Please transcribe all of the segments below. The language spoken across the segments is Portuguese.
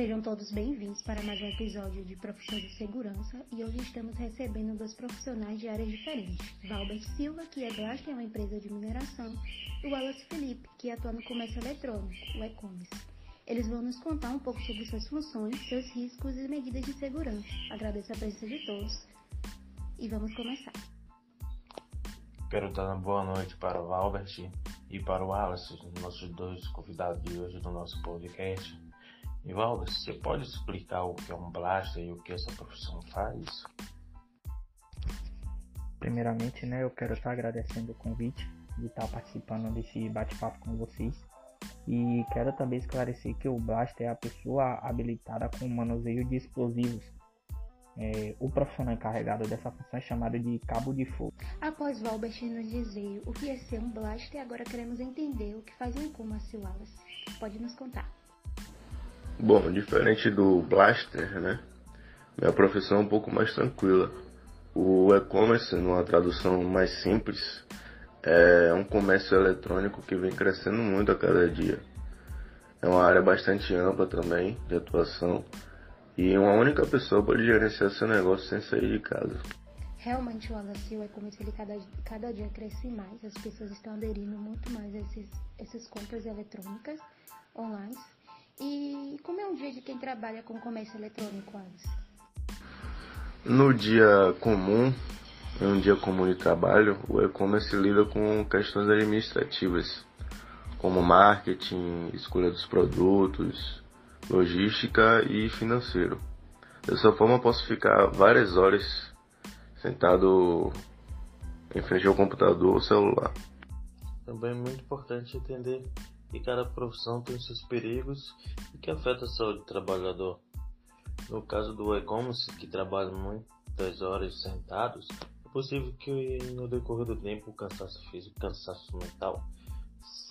Sejam todos bem-vindos para mais um episódio de Profissões de Segurança e hoje estamos recebendo dois profissionais de áreas diferentes. Valber Silva, que é Blaster, é uma empresa de mineração, e o Wallace Felipe, que atua no comércio eletrônico, o e-commerce. Eles vão nos contar um pouco sobre suas funções, seus riscos e medidas de segurança. Agradeço a presença de todos e vamos começar. Quero dar uma boa noite para o Valbert e para o Wallace, nossos dois convidados de hoje do nosso podcast. E Wallace, você pode explicar o que é um blaster e o que essa profissão faz? Primeiramente, né, eu quero estar agradecendo o convite de estar participando desse bate-papo com vocês. E quero também esclarecer que o blaster é a pessoa habilitada com o manuseio de explosivos é, o profissional encarregado dessa função é chamado de cabo de fogo. Após Valbert nos dizer o que é ser um blaster, agora queremos entender o que faz um e-commerce Wallace. Pode nos contar. Bom, diferente do blaster, né? Minha profissão é um pouco mais tranquila. O e-commerce, numa tradução mais simples, é um comércio eletrônico que vem crescendo muito a cada dia. É uma área bastante ampla também de atuação e uma única pessoa pode gerenciar seu negócio sem sair de casa. Realmente o Wallace é como ele cada, cada dia cresce mais, as pessoas estão aderindo muito mais a esses, essas compras eletrônicas online. E como é um dia de quem trabalha com comércio eletrônico, Wallace? No dia comum, em um dia comum de trabalho, o e-commerce lida com questões administrativas, como marketing, escolha dos produtos, logística e financeiro. Dessa forma, posso ficar várias horas sentado em frente ao computador ou celular. Também é muito importante entender que cada profissão tem seus perigos e que afeta a saúde do trabalhador. No caso do e-commerce, que trabalha muitas horas sentados, é possível que no decorrer do tempo o cansaço físico e cansaço mental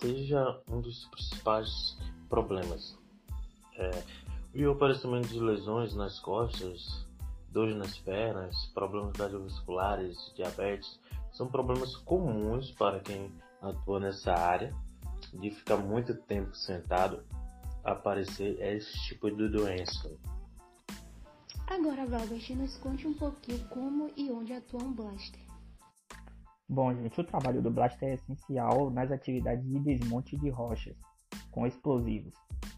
seja um dos principais problemas. É, e o aparecimento de lesões nas costas, dores nas pernas, problemas cardiovasculares, diabetes, são problemas comuns para quem atua nessa área de ficar muito tempo sentado aparecer esse tipo de doença. Agora, Valbert, nos conte um pouquinho como e onde atua um blaster. Bom, gente, o trabalho do blaster é essencial nas atividades de desmonte de rochas com explosivos,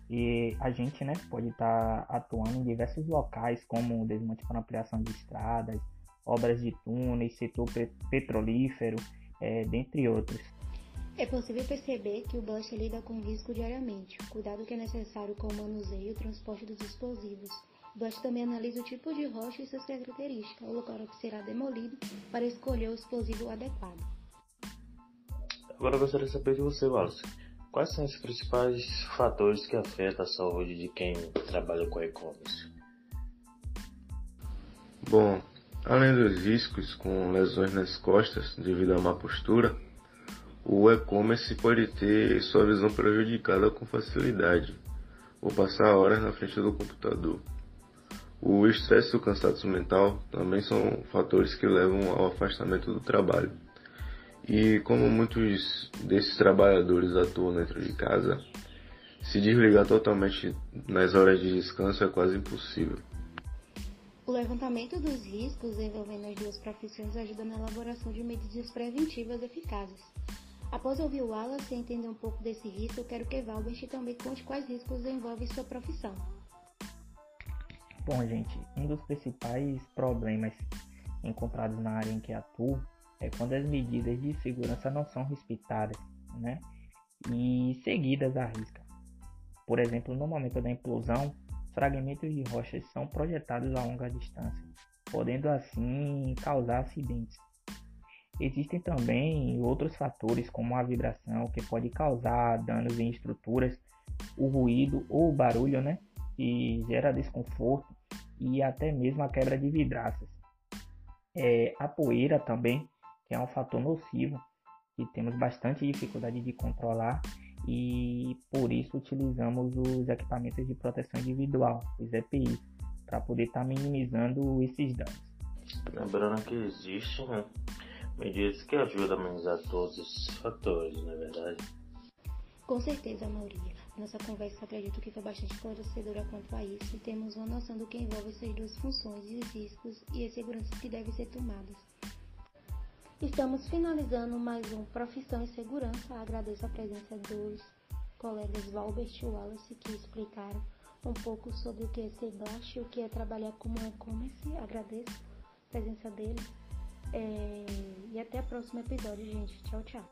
e a gente né, pode estar tá atuando em diversos locais, como desmonte para ampliação de estradas, obras de túneis, setor petrolífero, é, dentre outros. É possível perceber que o Buster lida com risco diariamente, cuidado que é necessário com o manuseio e o transporte dos explosivos. O Buster também analisa o tipo de rocha e suas características, o local que será demolido, para escolher o explosivo adequado. Agora eu gostaria de saber de você, Wallace. Quais são os principais fatores que afetam a saúde de quem trabalha com e-commerce? Bom, além dos riscos com lesões nas costas devido à má postura, o e-commerce pode ter sua visão prejudicada com facilidade, ou passar horas na frente do computador. O estresse e o cansaço mental também são fatores que levam ao afastamento do trabalho. E como muitos desses trabalhadores atuam dentro de casa, se desligar totalmente nas horas de descanso é quase impossível. O levantamento dos riscos envolvendo as duas profissões ajuda na elaboração de medidas preventivas eficazes. Após ouvir o Wallace e entender um pouco desse risco, eu quero que Valbert também conte quais riscos envolvem sua profissão. Bom, gente, um dos principais problemas encontrados na área em que atuo é quando as medidas de segurança não são respeitadas, né? E seguidas à risca. Por exemplo, no momento da implosão, fragmentos de rochas são projetados a longa distância, podendo assim causar acidentes. Existem também outros fatores como a vibração que pode causar danos em estruturas, o ruído ou o barulho, né, que gera desconforto e até mesmo a quebra de vidraças. É, a poeira também que é um fator nocivo que temos bastante dificuldade de controlar e por isso utilizamos os equipamentos de proteção individual, os EPIs, para poder estar tá minimizando esses danos. Lembrando que existem medidas que ajudam a minimizar todos esses fatores, não é verdade? Com certeza, a maioria. Nossa conversa acredito que foi bastante esclarecedora quanto a isso e temos uma noção do que envolve essas duas funções e os riscos e as seguranças que devem ser tomadas. Estamos finalizando mais um Profissão em Segurança. Agradeço a presença dos colegas Valbert e Wallace que explicaram um pouco sobre o que é ser e o que é trabalhar como e-commerce. Agradeço a presença deles. É... E até o próximo episódio, gente. Tchau, tchau.